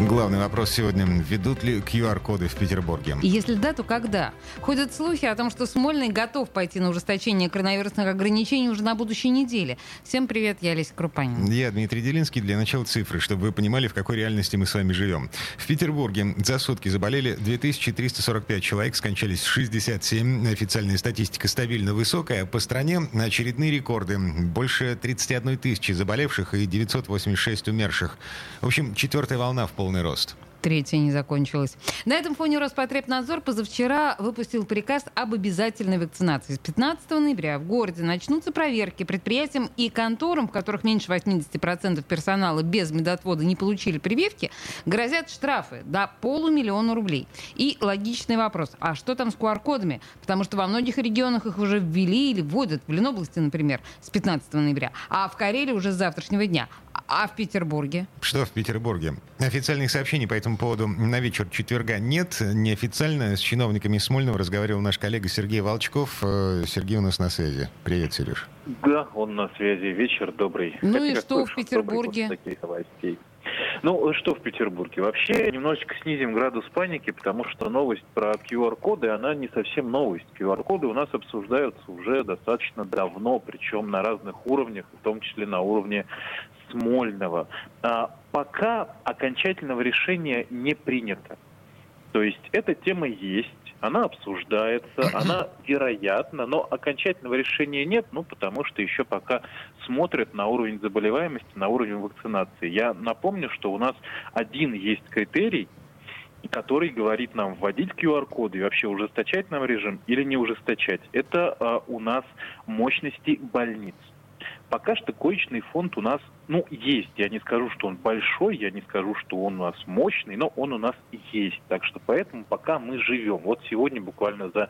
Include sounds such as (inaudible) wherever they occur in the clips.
Главный вопрос сегодня. Ведут ли QR-коды в Петербурге? Если да, то когда? Ходят слухи о том, что Смольный готов пойти на ужесточение коронавирусных ограничений уже на будущей неделе. Всем привет, я Олеся Крупанин. Я Дмитрий Делинский. Для начала цифры, чтобы вы понимали, в какой реальности мы с вами живем. В Петербурге за сутки заболели 2345 человек, скончались 67. Официальная статистика стабильно высокая. По стране очередные рекорды. Больше 31 тысячи заболевших и 986 умерших. В общем, четвертая волна в пол полный рост третья не закончилась. На этом фоне Роспотребнадзор позавчера выпустил приказ об обязательной вакцинации. С 15 ноября в городе начнутся проверки предприятиям и конторам, в которых меньше 80% персонала без медотвода не получили прививки, грозят штрафы до полумиллиона рублей. И логичный вопрос, а что там с QR-кодами? Потому что во многих регионах их уже ввели или вводят, в Ленобласти, например, с 15 ноября, а в Карелии уже с завтрашнего дня. А в Петербурге? Что в Петербурге? Официальных сообщений по этому поводу на вечер четверга нет. Неофициально с чиновниками Смольного разговаривал наш коллега Сергей Волчков. Э, Сергей у нас на связи. Привет, Сереж. Да, он на связи. Вечер добрый. Ну как и что в Петербурге? Ну, что в Петербурге? Вообще, немножечко снизим градус паники, потому что новость про QR-коды, она не совсем новость. QR-коды у нас обсуждаются уже достаточно давно, причем на разных уровнях, в том числе на уровне Смольного. А пока окончательного решения не принято. То есть эта тема есть, она обсуждается, (clears throat) она вероятна, но окончательного решения нет, ну, потому что еще пока смотрят на уровень заболеваемости, на уровень вакцинации. Я напомню, что у нас один есть критерий, который говорит нам вводить QR-коды и вообще ужесточать нам режим или не ужесточать. Это э, у нас мощности больниц. Пока что коечный фонд у нас, ну, есть. Я не скажу, что он большой, я не скажу, что он у нас мощный, но он у нас есть. Так что поэтому пока мы живем. Вот сегодня буквально за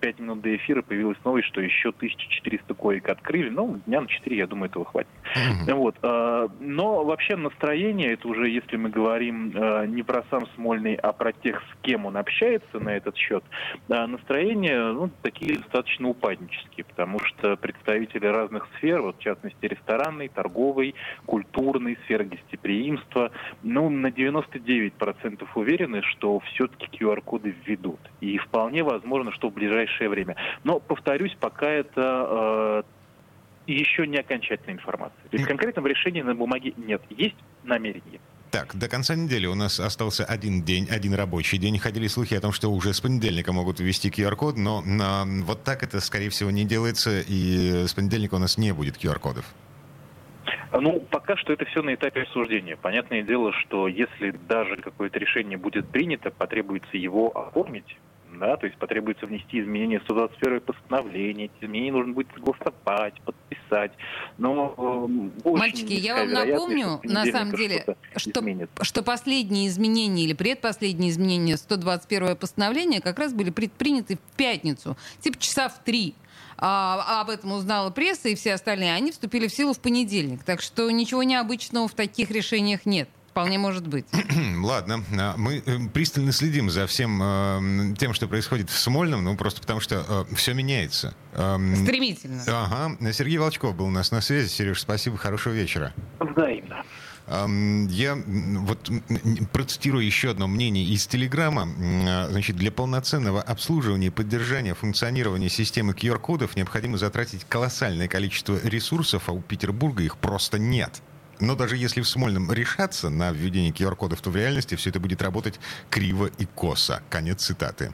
5 минут до эфира появилась новость, что еще 1400 коек открыли. Ну, дня на 4, я думаю, этого хватит. Mm-hmm. Вот. А, но вообще настроение, это уже если мы говорим а, не про сам Смольный, а про тех, с кем он общается на этот счет, настроение, ну, такие достаточно упаднические, потому что представители разных сфер, вот, частности, ресторанной, торговой, культурной, сферы гостеприимства, ну, на 99% уверены, что все-таки QR-коды введут. И вполне возможно, что в ближайшее время. Но, повторюсь, пока это э, еще не окончательная информация. То есть конкретного решения на бумаге нет. Есть намерение. Так, до конца недели у нас остался один день, один рабочий день. Ходили слухи о том, что уже с понедельника могут ввести QR-код, но, но вот так это, скорее всего, не делается, и с понедельника у нас не будет QR-кодов. Ну, пока что это все на этапе обсуждения. Понятное дело, что если даже какое-то решение будет принято, потребуется его оформить, да, то есть потребуется внести изменения в 121 постановление, эти изменения нужно будет согласовать, подписать. Но, э, Мальчики, я вам напомню, на самом деле, что, что последние изменения или предпоследние изменения 121 постановления как раз были предприняты в пятницу, типа часа в три. А, об этом узнала пресса и все остальные, они вступили в силу в понедельник. Так что ничего необычного в таких решениях нет. Вполне может быть. (clears throat) Ладно. А, мы э, пристально следим за всем э, тем, что происходит в Смольном, ну, просто потому что э, все меняется. Э, Стремительно. Ага. Сергей Волчков был у нас на связи. Сереж, спасибо, хорошего вечера. Взаимно. Я вот процитирую еще одно мнение из Телеграма. А, значит, для полноценного обслуживания и поддержания функционирования системы QR-кодов необходимо затратить колоссальное количество ресурсов, а у Петербурга их просто нет. Но даже если в Смольном решаться на введение QR-кодов, то в реальности все это будет работать криво и косо. Конец цитаты.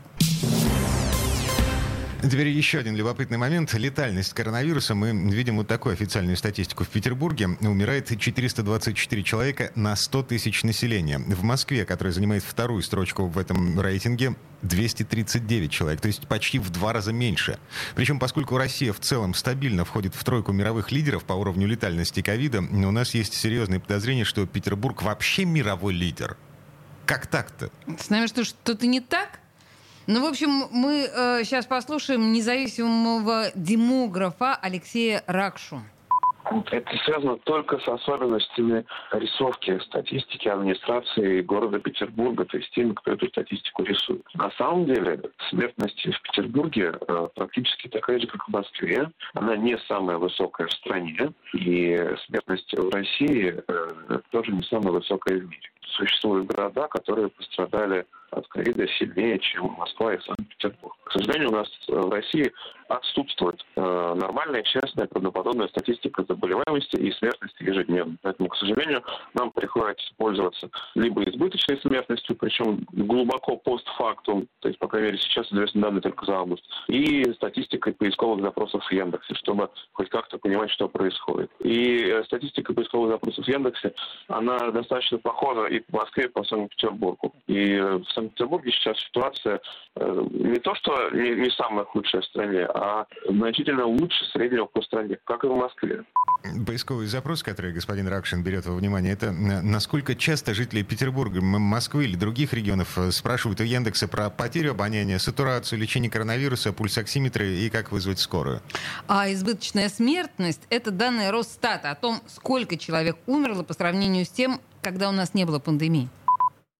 Теперь еще один любопытный момент. Летальность коронавируса. Мы видим вот такую официальную статистику. В Петербурге умирает 424 человека на 100 тысяч населения. В Москве, которая занимает вторую строчку в этом рейтинге, 239 человек, то есть почти в два раза меньше. Причем, поскольку Россия в целом стабильно входит в тройку мировых лидеров по уровню летальности ковида, у нас есть серьезные подозрения, что Петербург вообще мировой лидер. Как так-то? С нами что, что-то не так? Ну, в общем, мы э, сейчас послушаем независимого демографа Алексея Ракшу. Это связано только с особенностями рисовки статистики администрации города Петербурга, то есть теми, кто эту статистику рисует. На самом деле смертность в Петербурге э, практически такая же, как в Москве. Она не самая высокая в стране, и смертность в России э, тоже не самая высокая в мире. Существуют города, которые пострадали от ковида сильнее, чем Москва и Санкт-Петербург. К сожалению, у нас в России отсутствует э, нормальная, честная, правдоподобная статистика заболеваемости и смертности ежедневно. Поэтому, к сожалению, нам приходится пользоваться либо избыточной смертностью, причем глубоко постфактум, то есть, по крайней мере, сейчас известны данные только за август, и статистикой поисковых запросов в Яндексе, чтобы хоть как-то понимать, что происходит. И э, статистика поисковых запросов в Яндексе, она достаточно похожа и по Москве, и по Санкт-Петербургу. И в Санкт-Петербурге сейчас ситуация э, не то, что не, не самая худшая в стране, а значительно лучше среднего по стране, как и в Москве. Поисковый запрос, который господин Ракшин берет во внимание, это насколько часто жители Петербурга, Москвы или других регионов э, спрашивают у Яндекса про потерю обоняния, сатурацию, лечение коронавируса, пульсоксиметры и как вызвать скорую. А избыточная смертность – это данные Росстата о том, сколько человек умерло по сравнению с тем, когда у нас не было пандемии.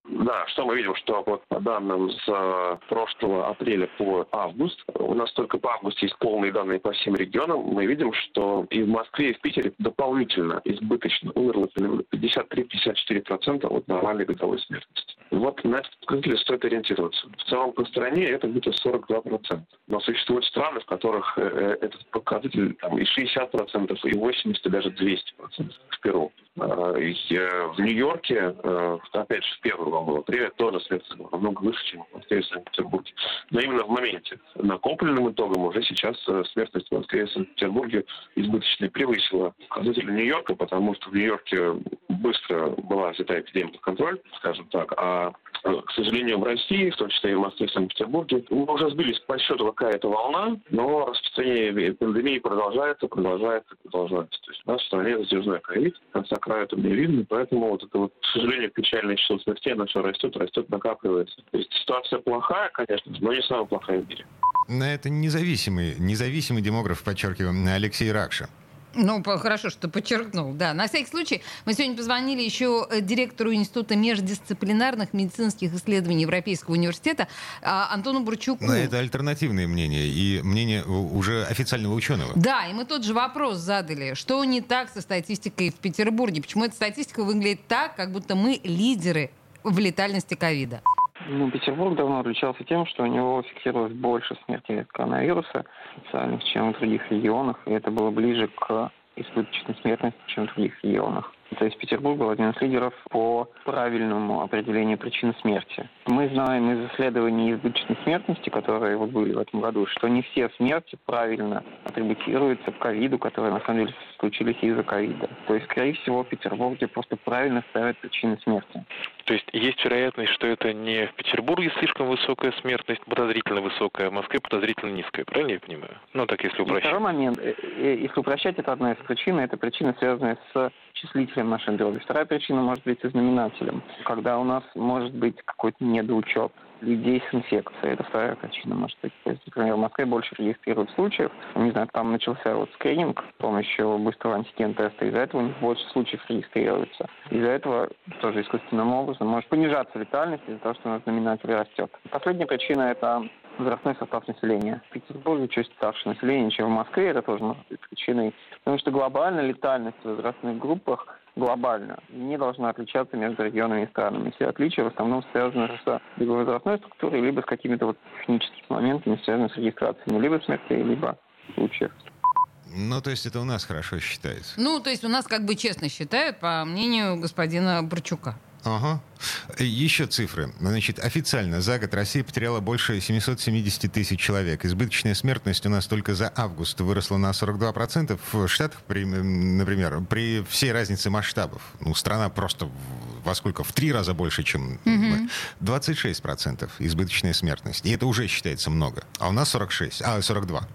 Да, что мы видим, что вот по данным с э, прошлого апреля по август, у нас только по августу есть полные данные по всем регионам, мы видим, что и в Москве, и в Питере дополнительно избыточно умерло 53-54% от нормальной годовой смертности. Вот на этот показатель стоит ориентироваться. В целом по стране это где-то 42%. Но существуют страны, в которых э, э, этот показатель там, и 60%, и 80%, и даже 200% в Перу. А, в Нью-Йорке, опять же, в первую волну апреля тоже была намного выше, чем в Москве и Санкт-Петербурге. Но именно в моменте. Накопленным итогом уже сейчас э, смертность в Москве и Санкт-Петербурге избыточно превысила показатели Нью-Йорка, потому что в Нью-Йорке быстро была взята эпидемия под контроль, скажем так, а э, к сожалению, в России, в том числе и в Москве и Санкт-Петербурге, мы уже сбились по счету какая-то волна, но распространение пандемии продолжается, продолжается, продолжается. То есть у нас в стране затяжной ковид, конца края это не видно, поэтому вот это вот, к сожалению, печальное число смертей, оно все растет, растет, накапливается. То есть ситуация плохая, конечно, но не самая плохая в мире. На это независимый, независимый демограф, подчеркиваю, Алексей Ракша. Ну, хорошо, что подчеркнул, да. На всякий случай, мы сегодня позвонили еще э, директору Института междисциплинарных медицинских исследований Европейского университета а, Антону Бурчуку. Но это альтернативное мнение и мнение уже официального ученого. Да, и мы тот же вопрос задали. Что не так со статистикой в Петербурге? Почему эта статистика выглядит так, как будто мы лидеры в летальности ковида? Ну, Петербург давно отличался тем, что у него фиксировалось больше смертей от коронавируса официальных, чем в других регионах, и это было ближе к избыточной смертности, чем в других регионах. То есть Петербург был один из лидеров по правильному определению причин смерти. Мы знаем из исследований избыточной смертности, которые вот были в этом году, что не все смерти правильно атрибутируются к ковиду, которые на самом деле случились из-за ковида. То есть, скорее всего, в Петербурге просто правильно ставят причины смерти. То есть есть вероятность, что это не в Петербурге слишком высокая смертность, подозрительно высокая, а в Москве подозрительно низкая. Правильно я понимаю? Ну, так если упрощать. И второй момент. Э, э, если упрощать, это одна из причин. Это причина, связанная с числителем нашей дроби. Вторая причина может быть и знаменателем. Когда у нас может быть какой-то недоучет людей с инфекцией. Это вторая причина, может быть. То есть, например, в Москве больше регистрируют случаев. Не знаю, там начался вот скрининг с помощью быстрого антиген-теста. Из-за этого у них больше случаев регистрируется. Из-за этого тоже искусственным образом может понижаться летальность из-за того, что у нас знаменатель растет. Последняя причина – это возрастной состав населения. В Петербурге чуть старше населения, чем в Москве. Это тоже может быть причиной. Потому что глобально летальность в возрастных группах глобально не должна отличаться между регионами и странами. Все отличия в основном связаны с либо возрастной структурой, либо с какими-то вот техническими моментами, связанными с регистрацией либо смертей, либо случаев. Ну, то есть это у нас хорошо считается. Ну, то есть у нас как бы честно считают, по мнению господина Бурчука. Ага. Еще цифры. Значит, официально за год Россия потеряла больше 770 тысяч человек. Избыточная смертность у нас только за август выросла на 42%. В Штатах, при, например, при всей разнице масштабов, ну, страна просто во сколько? В три раза больше, чем мы. 26% избыточная смертность. И это уже считается много. А у нас 46, а 42.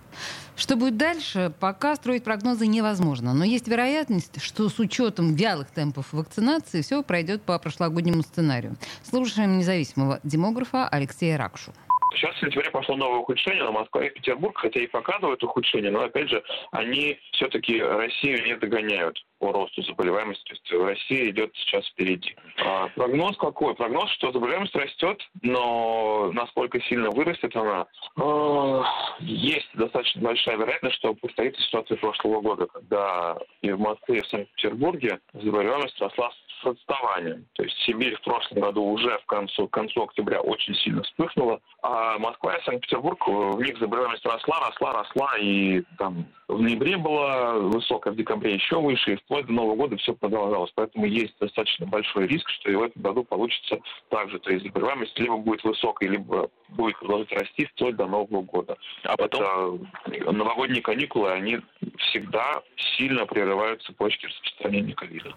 Что будет дальше, пока строить прогнозы невозможно. Но есть вероятность, что с учетом вялых темпов вакцинации все пройдет по прошлогоднему сценарию. Слушаем независимого демографа Алексея Ракшу. Сейчас в сентябре пошло новое ухудшение на Москва и Петербург, хотя и показывают ухудшение, но опять же, они все-таки Россию не догоняют по росту заболеваемости. То есть Россия идет сейчас впереди. А прогноз какой? Прогноз, что заболеваемость растет, но насколько сильно вырастет она, э, есть достаточно большая вероятность, что повторится ситуация прошлого года, когда и в Москве, и в Санкт-Петербурге заболеваемость росла с отставанием. То есть Сибирь в прошлом году уже в концу, к концу октября очень сильно вспыхнула, а Москва и Санкт-Петербург, в них заболеваемость росла, росла, росла, и там в ноябре была высокая, в декабре еще выше, и вплоть до Нового года все продолжалось. Поэтому есть достаточно большой риск, что и в этом году получится так же. То есть заболеваемость либо будет высокой, либо будет продолжать расти вплоть до Нового года. А потом? Это новогодние каникулы, они всегда сильно прерывают цепочки распространения ковида.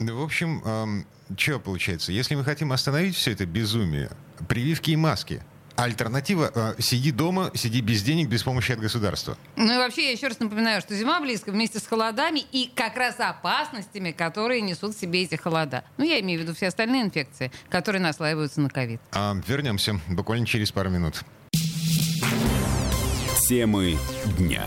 Ну, в общем, эм, что получается? Если мы хотим остановить все это безумие, прививки и маски. Альтернатива э, сиди дома, сиди без денег, без помощи от государства. Ну и вообще, я еще раз напоминаю, что зима близко вместе с холодами и как раз опасностями, которые несут в себе эти холода. Ну, я имею в виду все остальные инфекции, которые наслаиваются на ковид. А, вернемся буквально через пару минут. Темы дня.